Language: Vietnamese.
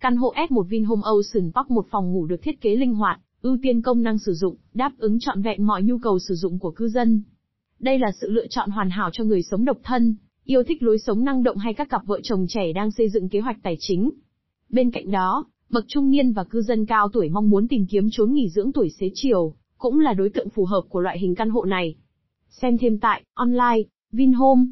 Căn hộ S1 Vinhome Ocean Park một phòng ngủ được thiết kế linh hoạt, ưu tiên công năng sử dụng, đáp ứng trọn vẹn mọi nhu cầu sử dụng của cư dân. Đây là sự lựa chọn hoàn hảo cho người sống độc thân, yêu thích lối sống năng động hay các cặp vợ chồng trẻ đang xây dựng kế hoạch tài chính. Bên cạnh đó, bậc trung niên và cư dân cao tuổi mong muốn tìm kiếm chốn nghỉ dưỡng tuổi xế chiều, cũng là đối tượng phù hợp của loại hình căn hộ này. Xem thêm tại online Vinhome